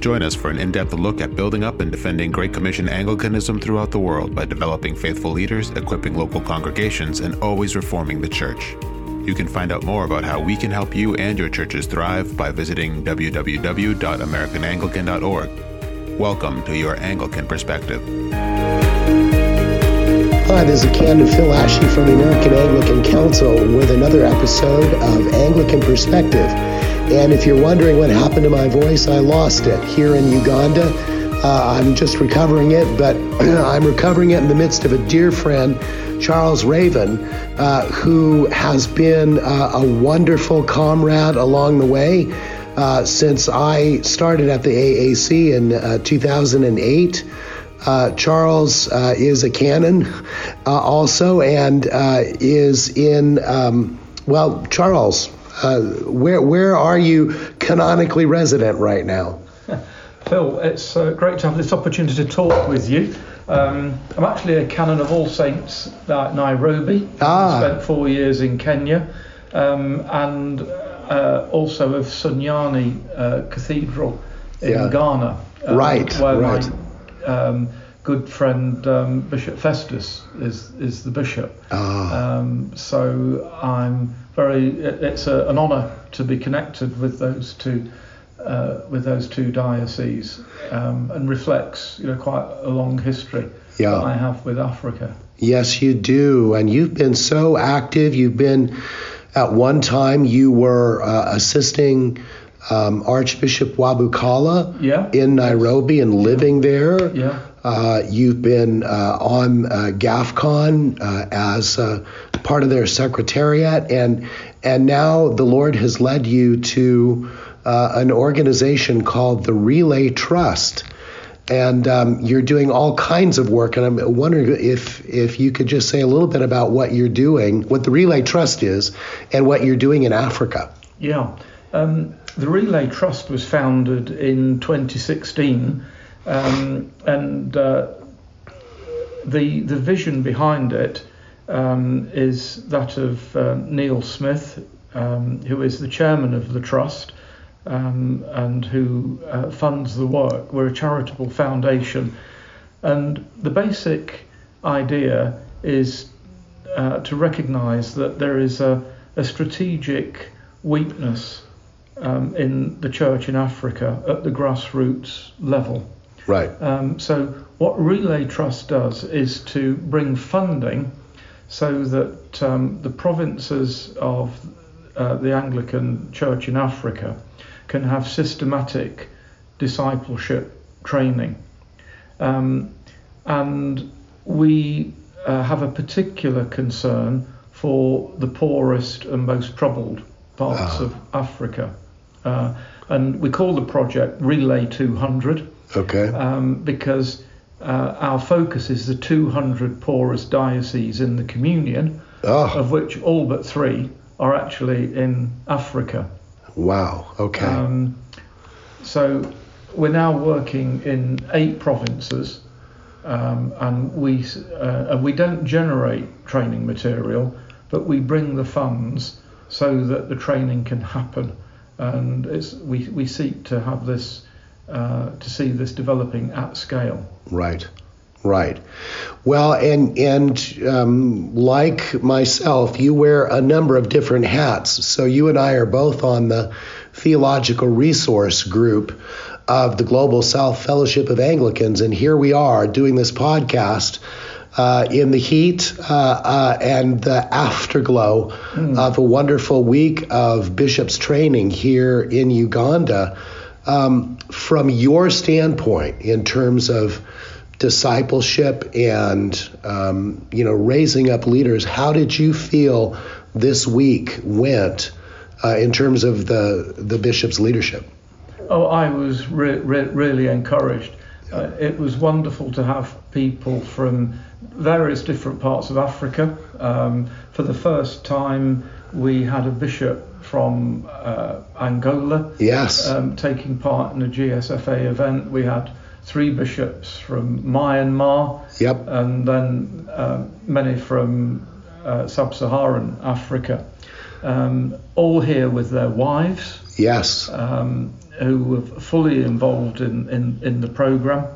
Join us for an in depth look at building up and defending Great Commission Anglicanism throughout the world by developing faithful leaders, equipping local congregations, and always reforming the church. You can find out more about how we can help you and your churches thrive by visiting www.americananglican.org. Welcome to your Anglican Perspective. Hi, this is Canon Phil Ashley from the American Anglican Council with another episode of Anglican Perspective. And if you're wondering what happened to my voice, I lost it here in Uganda. Uh, I'm just recovering it, but I'm recovering it in the midst of a dear friend, Charles Raven, uh, who has been uh, a wonderful comrade along the way. Uh, since I started at the AAC in uh, 2008. Uh, Charles uh, is a canon uh, also and uh, is in, um, well, Charles, uh, where, where are you canonically resident right now? Phil, it's uh, great to have this opportunity to talk with you. Um, I'm actually a canon of All Saints at Nairobi. Ah. Spent four years in Kenya, um, and also of Sunyani Cathedral in Yeah. Ghana. um, Right, Where right. my um, good friend um, Bishop Festus is is the bishop. Ah. Um, so I'm very. it- It's a, an honour to be connected with those two. Uh, with those two dioceses, um, and reflects, you know, quite a long history Yeah. that I have with Africa. Yes, you do. And you've been so active. You've been, at one time, you were uh, assisting um, Archbishop Wabukala Yeah. in Nairobi and living there. Yeah. Uh, you've been uh, on uh, GAFCON uh, as part of their secretariat, and and now the Lord has led you to an organization called the Relay Trust, and um, you're doing all kinds of work. And I'm wondering if if you could just say a little bit about what you're doing, what the Relay Trust is, and what you're doing in Africa. Yeah. Um, the Relay Trust was founded in 2016, um, and uh, the the vision behind it um, is that of uh, Neil Smith, um, who is the chairman of the trust um, and who uh, funds the work. We're a charitable foundation, and the basic idea is uh, to recognise that there is a, a strategic weakness um, in the church in Africa at the grassroots level. Right. Um, so, what Relay Trust does is to bring funding so that um, the provinces of uh, the Anglican Church in Africa can have systematic discipleship training. Um, and we uh, have a particular concern for the poorest and most troubled parts Ah. of Africa. Uh, and we call the project Relay 200 Okay. um, because uh, our focus is the 200 poorest dioceses in the communion, oh, of which all but three are actually in Africa. wow. Okay. Um, so we're now working in eight provinces, um, and we uh, and we don't generate training material, but we bring the funds so that the training can happen, and it's we we seek to have this uh, to see this developing at scale. Right, right. Well, and and um, like myself, you wear a number of different hats. So you and I are both on the theological resource group of the Global South Fellowship of Anglicans, and here we are doing this podcast. Uh, in the heat uh, uh, and the afterglow of a wonderful week of bishops training here in Uganda. Um, from your standpoint, in terms of discipleship and um, you know raising up leaders, how did you feel this week went uh, in terms of the the bishop's leadership? Oh, I was re- re- really encouraged. Uh, it was wonderful to have people from various different parts of Africa. Um, for the first time, we had a bishop from uh, Angola Yes. um, taking part in a GSFA event. We had three bishops from Myanmar yep. and then uh, many from uh, sub-Saharan Africa. um, all here with their wives, Yes. um, who were fully involved in, in, in the programme.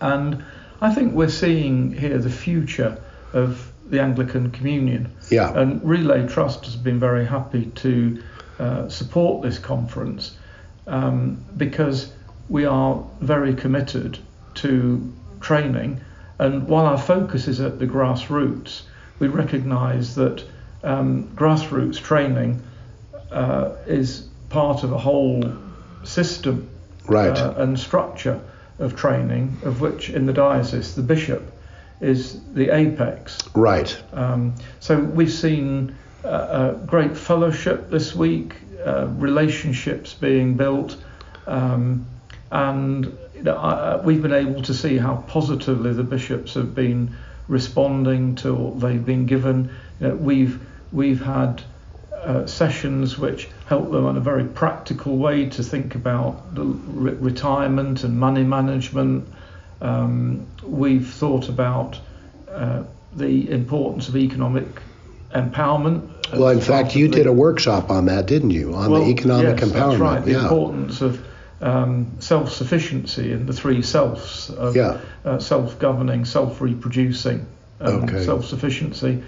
And I think we're seeing here the future of the Anglican Communion. Yeah. And Relay Trust has been very happy to uh, support this conference um, because we are very committed to training. And while our focus is at the grassroots, we recognise that um, grassroots training uh, is part of a whole system Right. uh, and structure of training, of which in the diocese the bishop is the apex. right. Um, so we've seen uh, a great fellowship this week, uh, relationships being built, um, and you know, I, I- we've been able to see how positively the bishops have been responding to what they've been given. You know, we've we've had uh, sessions which help them in a very practical way to think about the re- retirement and money management. Um, we've thought about uh, the importance of economic empowerment. Well, in fact, you of did a workshop on that, didn't you? On well, the economic yes, empowerment. That's right. The yeah. importance of um, self-sufficiency and the three selves of Yeah. uh, self-governing, self-reproducing, um, Okay. self-sufficiency.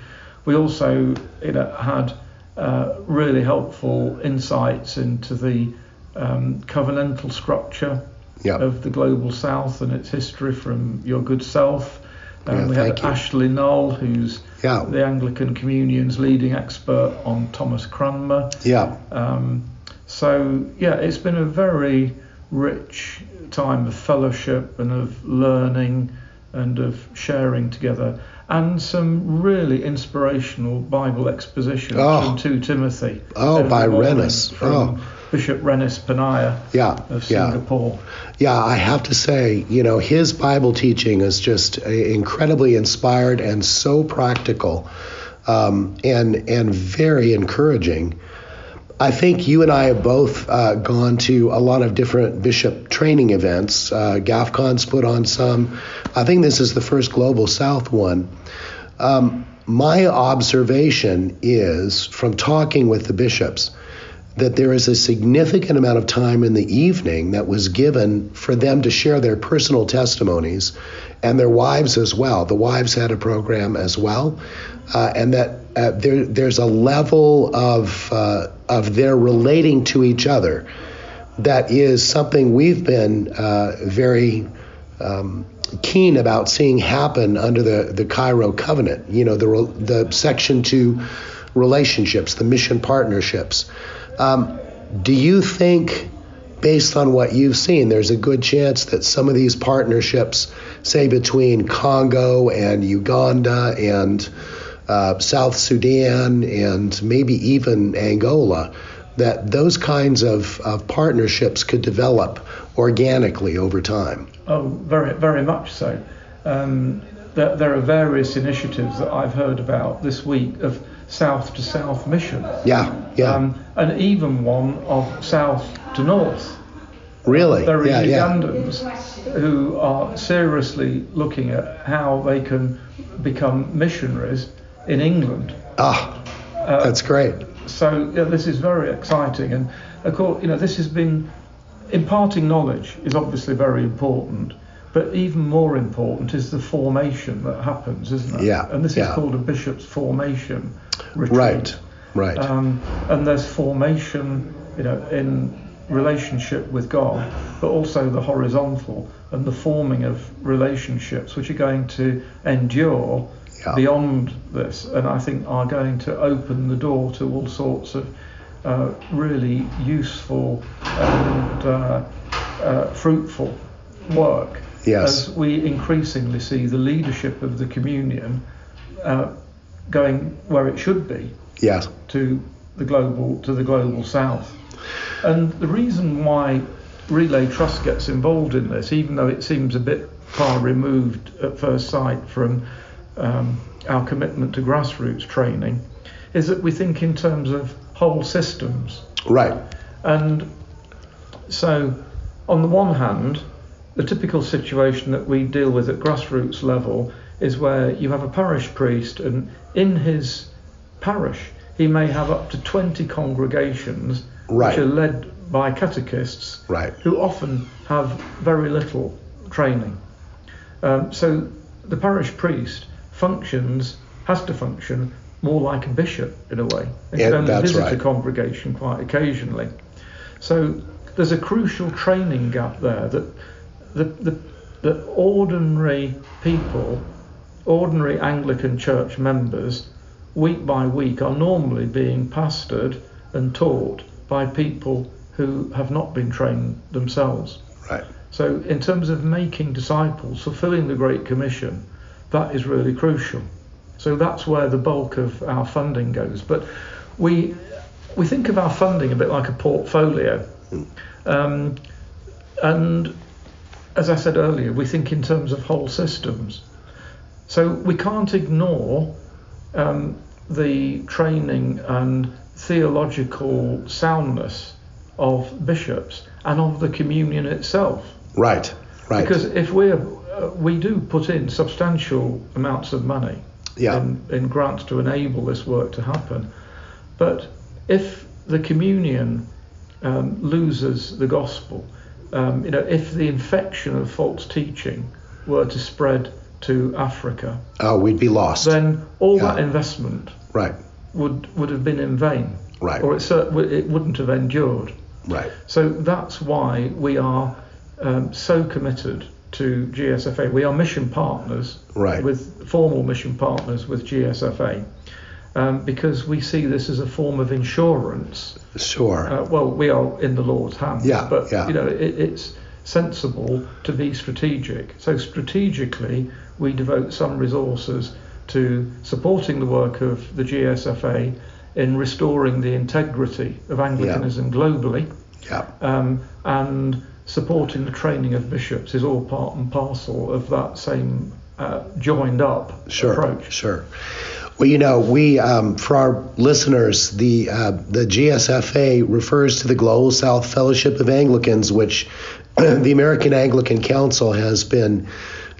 We also you know, had uh, really helpful insights into the um, covenantal structure Yeah. of the global south and its history from your good self. Um, Yeah, we had you. Ashley Null, who's Yeah. the Anglican Communion's leading expert on Thomas Cranmer. Yeah. Um, so yeah, it's been a very rich time of fellowship and of learning and of sharing together, and some really inspirational Bible exposition Oh. from 2 Timothy. Oh, by Rennis. Oh. Bishop Rennis Ponniah Yeah. of Singapore. Yeah, I have to say, you know, his Bible teaching is just uh, incredibly inspired and so practical, um, and and very encouraging. I think you and I have both uh, gone to a lot of different bishop training events. Uh, GAFCON's put on some. I think this is the first Global South one. Um, my observation is from talking with the bishops that there is a significant amount of time in the evening that was given for them to share their personal testimonies and their wives as well. The wives had a program as well, uh, and that uh, there, there's a level of uh, of their relating to each other that is something we've been uh, very um, keen about seeing happen under the, the Cairo covenant. You know, the, the section two relationships, the mission partnerships. Um, do you think, based on what you've seen, there's a good chance that some of these partnerships, say between Congo and Uganda and uh, South Sudan and maybe even Angola, that those kinds of, of partnerships could develop organically over time? Oh, very, very much so. Um, there, there are various initiatives that I've heard about this week of south to south mission. Yeah, yeah. Um, and even one of south to north. really? There are yeah, yeah. Ugandans who are seriously looking at how they can become missionaries in England. Ah, Uh, that's great. So yeah, this is very exciting, and of course, you know, this has been imparting knowledge is obviously very important, but even more important is the formation that happens, isn't it? Yeah, And this yeah. is called a bishop's formation retreat. Right, right. Um, and there's formation, you know, in relationship with God, but also the horizontal and the forming of relationships which are going to endure Yeah. beyond this, and I think are going to open the door to all sorts of uh, really useful and uh, uh, fruitful work. Yes. As we increasingly see the leadership of the communion uh, going where it should be yes. to the global to the global south. And the reason why Relay Trust gets involved in this, even though it seems a bit far removed at first sight from um, our commitment to grassroots training, is that we think in terms of whole systems. Right. And so, on the one hand, the typical situation that we deal with at grassroots level is where you have a parish priest, and in his parish, he may have up to 20 congregations Right. which are led by catechists Right. who often have very little training. Um, so the parish priest functions, has to function more like a bishop in a way. They Yeah, can only visit right. a congregation quite occasionally. So there's a crucial training gap there that the, the, the ordinary people, ordinary Anglican church members, week by week are normally being pastored and taught by people who have not been trained themselves. Right. So, in terms of making disciples, fulfilling the Great Commission, that is really crucial. So that's where the bulk of our funding goes. But we we think of our funding a bit like a portfolio, um, and as I said earlier, we think in terms of whole systems. So we can't ignore um, the training and theological soundness of bishops and of the communion itself. Right. Right. Because if we're uh, we do put in substantial amounts of money Yeah. in, in grants to enable this work to happen, but if the communion um, loses the gospel, um, you know, if the infection of false teaching were to spread to Africa, oh, we'd be lost. then all Yeah. that investment right. would would have been in vain, Right. or it, it wouldn't have endured. Right. So that's why we are um, so committed to GSFA. We are mission partners Right. with formal mission partners with GSFA um, because we see this as a form of insurance. Sure. Uh, well, we are in the Lord's hands, Yeah, but yeah. you know it, it's sensible to be strategic. So strategically, we devote some resources to supporting the work of the GSFA in restoring the integrity of Anglicanism globally yeah. um, and supporting the training of bishops is all part and parcel of that same uh, joined up Sure. approach. Sure. Well, you know, we um, for our listeners, the uh, the GSFA refers to the Global South Fellowship of Anglicans, which the American Anglican Council has been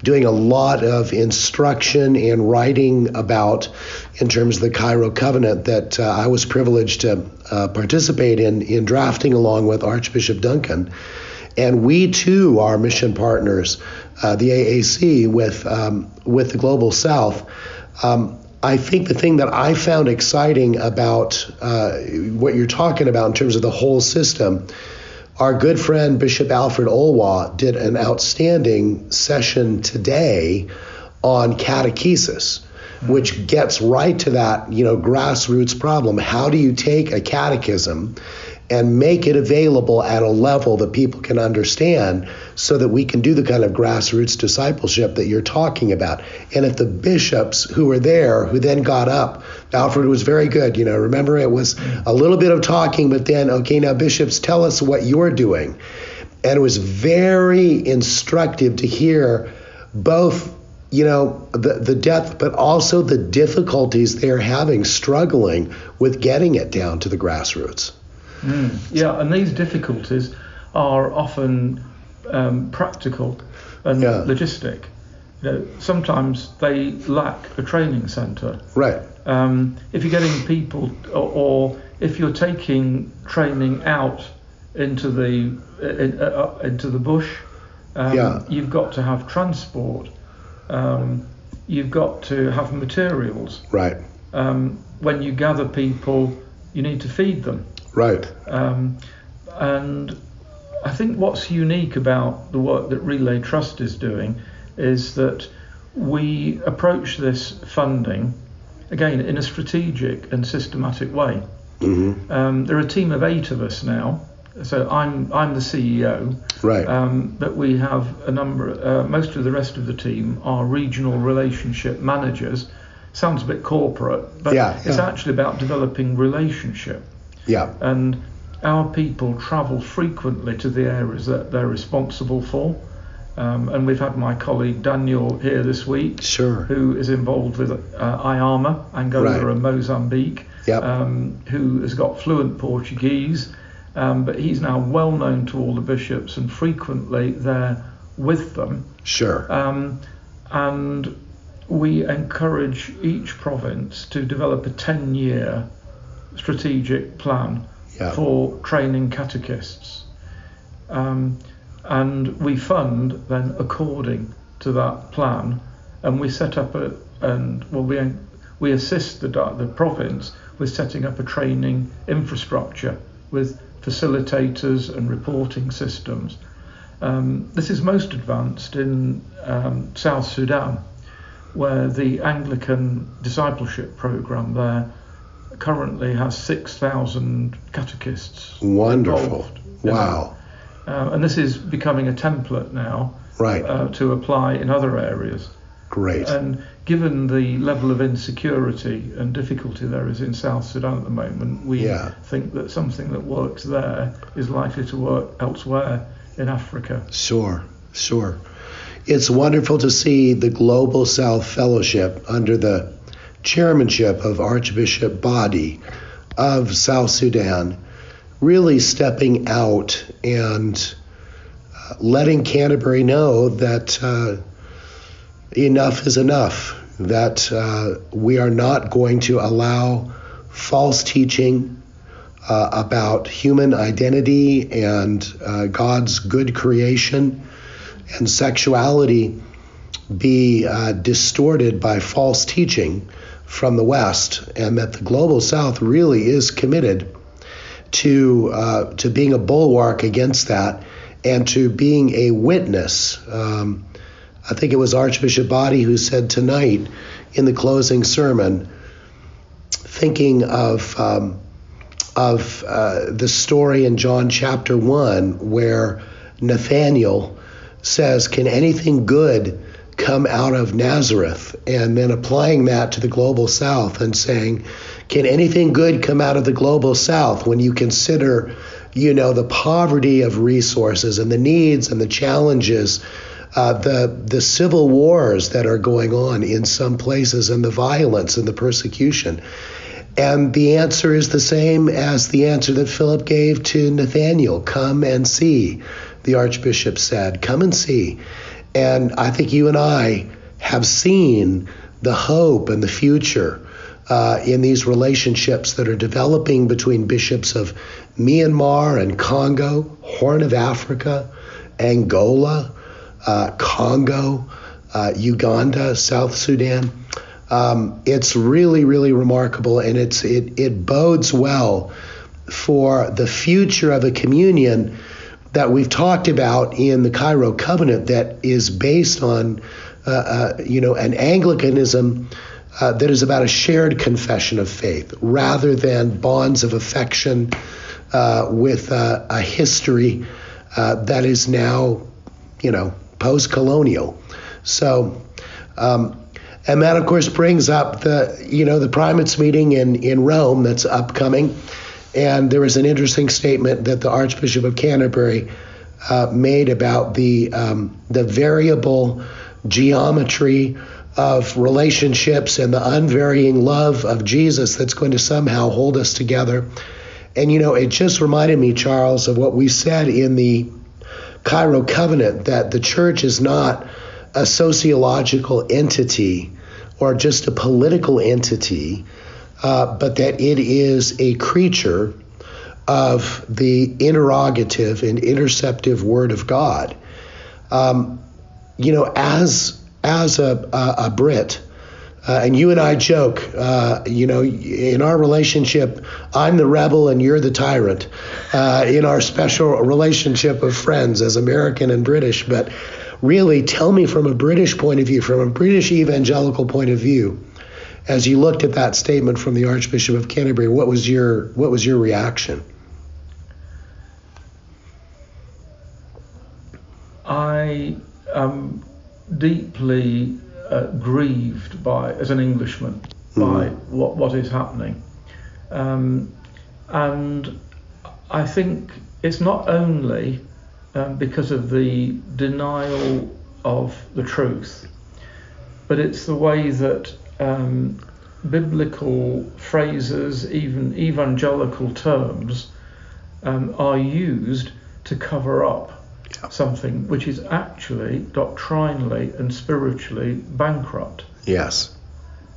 doing a lot of instruction and writing about in terms of the Cairo Covenant that uh, I was privileged to uh, participate in in drafting along with Archbishop Duncan. And we too are mission partners, uh, the AAC, with um, with the Global South. Um, I think the thing that I found exciting about uh, what you're talking about in terms of the whole system, our good friend Bishop Alfred Olwa did an outstanding session today on catechesis, which gets right to that, you know, grassroots problem. How do you take a catechism and make it available at a level that people can understand so that we can do the kind of grassroots discipleship that you're talking about. And if the bishops who were there, who then got up, Alfred was very good, you know, remember it was a little bit of talking, but then, okay, now bishops, tell us what you're doing. And it was very instructive to hear both you know the the depth but also the difficulties they're having struggling with getting it down to the grassroots Yeah, and these difficulties are often um, practical and Yeah. logistic. You know, sometimes they lack a training centre. right Um, if you're getting people, or, or if you're taking training out into the in, uh, uh, into the bush, um, Yeah. you've got to have transport. Um, you've got to have materials. right Um, when you gather people, you need to feed them. Right Um, and I think what's unique about the work that Relay Trust is doing is that we approach this funding again in a strategic and systematic way. hmm Um, there are a team of eight of us now. So I'm I'm the CEO, right um, but we have a number. Uh, most of the rest of the team are regional relationship managers. Sounds a bit corporate, but Yeah, it's yeah. actually about developing relationship yeah and our people travel frequently to the areas that they're responsible for. Um, and we've had my colleague Daniel here this week, sure who is involved with uh, IAMA, Angola Right. and Mozambique, Yep. um, who has got fluent Portuguese, um, but he's now well known to all the bishops and frequently there with them. sure Um, and we encourage each province to develop a 10 year strategic plan Yeah. for training catechists. Um, and we fund then according to that plan, and we set up a and well we we assist the the province with setting up a training infrastructure with facilitators and reporting systems. Um, this is most advanced in um, South Sudan, where the Anglican discipleship program there currently has 6,000 catechists. Wonderful. Wow. Uh, and this is becoming a template now Right. uh, to apply in other areas. Great. And given the level of insecurity and difficulty there is in South Sudan at the moment, we Yeah. think that something that works there is likely to work elsewhere in Africa. Sure, sure. It's wonderful to see the Global South Fellowship under the chairmanship of Archbishop Badi of South Sudan really stepping out and uh, letting Canterbury know that uh, enough is enough, that uh, we are not going to allow false teaching uh, about human identity and uh, God's good creation and sexuality be uh, distorted by false teaching from the West, and that the global South really is committed to uh, to being a bulwark against that and to being a witness. Um, I think it was Archbishop Badi who said tonight in the closing sermon, thinking of um, of uh, the story in John chapter one where Nathaniel says, "Can anything good come out of Nazareth?" And then applying that to the global South and saying, "Can anything good come out of the global South when you consider, you know, the poverty of resources and the needs and the challenges?" Uh, the the civil wars that are going on in some places and the violence and the persecution. And the answer is the same as the answer that Philip gave to Nathaniel come and see, the Archbishop said. Come and see. And I think you and I have seen the hope and the future uh, in these relationships that are developing between bishops of Myanmar and Congo, Horn of Africa, Angola, uh, Congo, uh, Uganda, South Sudan. Um, it's really, really remarkable, and it's it it bodes well for the future of a communion that we've talked about in the Cairo Covenant that is based on, uh, uh, you know, an Anglicanism uh, that is about a shared confession of faith rather than bonds of affection uh, with uh, a history uh, that is now, you know, post-colonial. So. Um, and that, of course, brings up the, you know, the primates meeting in, in Rome that's upcoming. And there was an interesting statement that the Archbishop of Canterbury uh, made about the um, the variable geometry of relationships and the unvarying love of Jesus that's going to somehow hold us together. And you know, it just reminded me, Charles, of what we said in the Cairo Covenant that the church is not a sociological entity or just a political entity, uh, but that it is a creature of the interrogative and interceptive Word of God. Um, you know, as as a, a, a Brit, uh, and you and I joke, uh, you know, in our relationship, I'm the rebel and you're the tyrant. Uh, in our special relationship of friends as American and British, but really tell me from a British point of view, from a British evangelical point of view, as you looked at that statement from the Archbishop of Canterbury, what was your what was your reaction? I am deeply uh, grieved by, as an Englishman, by what, what is happening. Um, and I think it's not only um, because of the denial of the truth, but it's the way that um, biblical phrases, even evangelical terms, um, are used to cover up something which is actually doctrinally and spiritually bankrupt. Yes.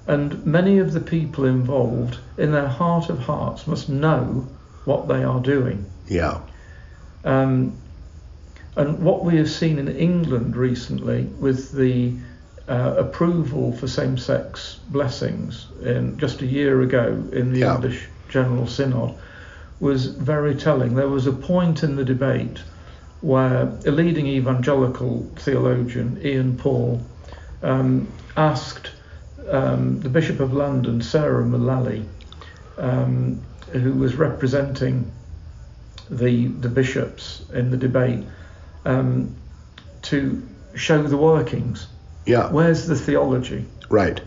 And many of the people involved, in their heart of hearts, must know what they are doing. Yeah. Um, and what we have seen in England recently with the uh, approval for same sex blessings in just a year ago in the Yeah. English General Synod was very telling. There was a point in the debate where a leading evangelical theologian, Ian Paul, um, asked um, the Bishop of London, Sarah Mullally, um, who was representing the the bishops in the debate, um, to show the workings. Yeah. Where's the theology? Right.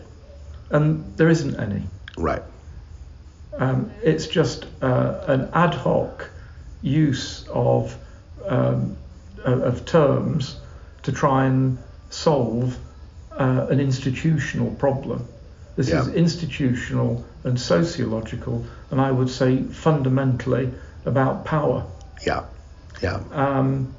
And there isn't any. Right. Um, it's just uh, an ad hoc use of um, of terms to try and solve uh, an institutional problem. This is institutional and sociological, and I would say fundamentally about power. Yeah. Yeah. Um,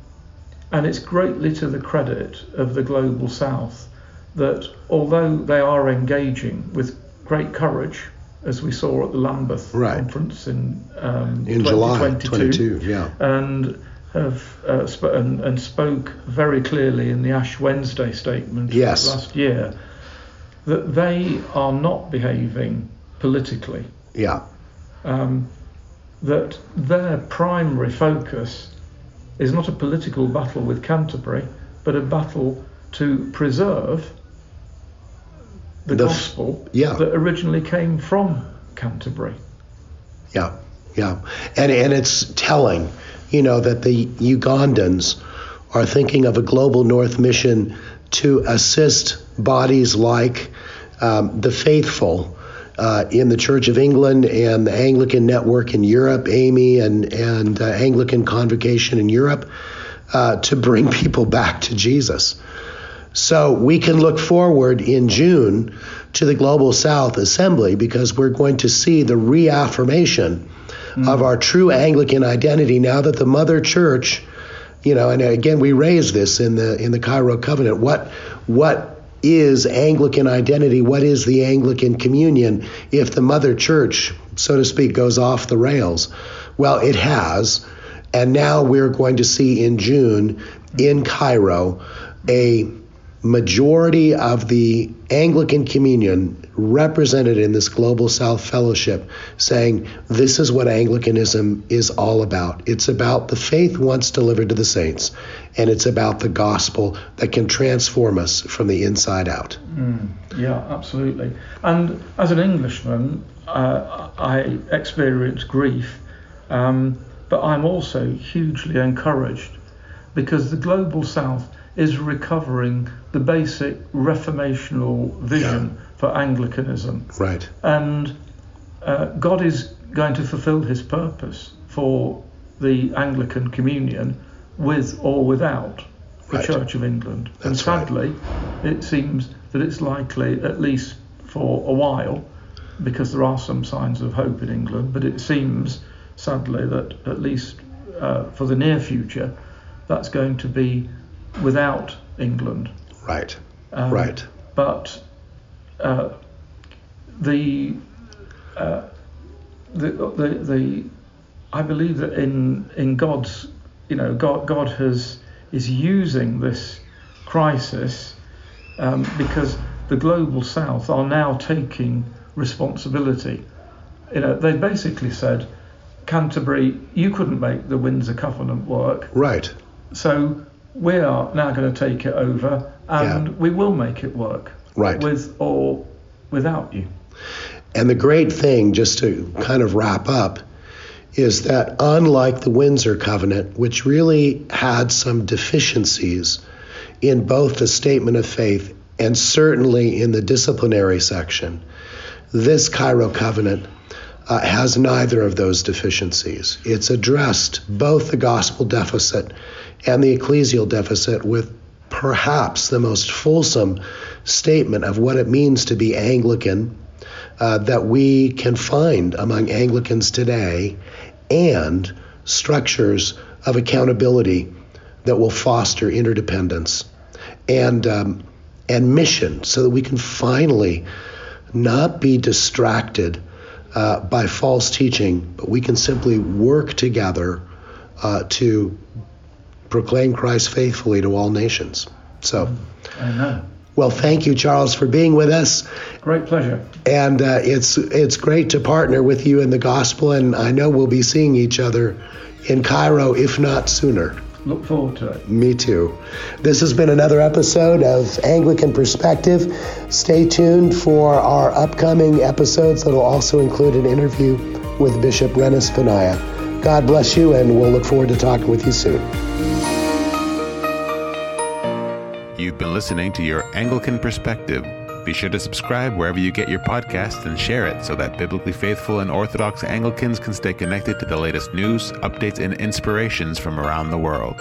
and it's greatly to the credit of the global south that although they are engaging with great courage, as we saw at the Lambeth Right. conference in, um, In July 2022, 22. Yeah. and have uh, sp- and, and spoke very clearly in the Ash Wednesday statement Yes. last year that they are not behaving politically Yeah. um, that their primary focus is not a political battle with Canterbury, but a battle to preserve the, The f- gospel yeah. that originally came from Canterbury. Yeah, yeah, and and it's telling, you know, that the Ugandans are thinking of a global North mission to assist bodies like um, the faithful uh, in the Church of England and the Anglican Network in Europe, ANiE, and and uh, Anglican Convocation in Europe, uh, to bring people back to Jesus. So we can look forward in June to the Global South Assembly because we're going to see the reaffirmation of our true Anglican identity now that the Mother Church, you know, and again we raise this in the in the Cairo Covenant. What what is Anglican identity? What is the Anglican communion if the Mother Church, so to speak, goes off the rails? Well, it has. And now we're going to see in June in Cairo a majority of the Anglican Communion represented in this Global South Fellowship saying this is what Anglicanism is all about. It's about the faith once delivered to the saints, and it's about the gospel that can transform us from the inside out. Yeah, absolutely. And as an Englishman, uh, I experience grief, um, but I'm also hugely encouraged because the global south is recovering the basic reformational vision for Anglicanism. Right. And uh, God is going to fulfill his purpose for the Anglican Communion with or without the Right. Church of England. and That's right. sadly, it seems that it's likely, at least for a while, because there are some signs of hope in England, but it seems, sadly, that at least uh, for the near future, that's going to be without England. Right. Um, Right. But uh, the, uh, the the the I believe that in in God's you know God God has is using this crisis um, because the global South are now taking responsibility. You know they basically said Canterbury you couldn't make the Windsor Covenant work Right. so we are now going to take it over and Yeah. we will make it work. Right. With or without you. And the great thing, just to kind of wrap up, is that unlike the Windsor Covenant, which really had some deficiencies in both the statement of faith and certainly in the disciplinary section, this Cairo Covenant uh, has neither of those deficiencies. It's addressed both the gospel deficit and the ecclesial deficit with perhaps the most fulsome statement of what it means to be Anglican uh, that we can find among Anglicans today and structures of accountability that will foster interdependence and um, and mission so that we can finally not be distracted uh, by false teaching, but we can simply work together uh, to proclaim Christ faithfully to all nations. So, Amen. well, thank you, Charles, for being with us. Great pleasure. And uh, it's it's great to partner with you in the gospel, and I know we'll be seeing each other in Cairo, if not sooner. Look forward to it. Me too. This has been another episode of Anglican Perspective. Stay tuned for our upcoming episodes that will also include an interview with Bishop Rennis Ponniah. God bless you, and we'll look forward to talking with you soon. You've been listening to your Anglican Perspective. Be sure to subscribe wherever you get your podcasts and share it so that biblically faithful and Orthodox Anglicans can stay connected to the latest news, updates, and inspirations from around the world.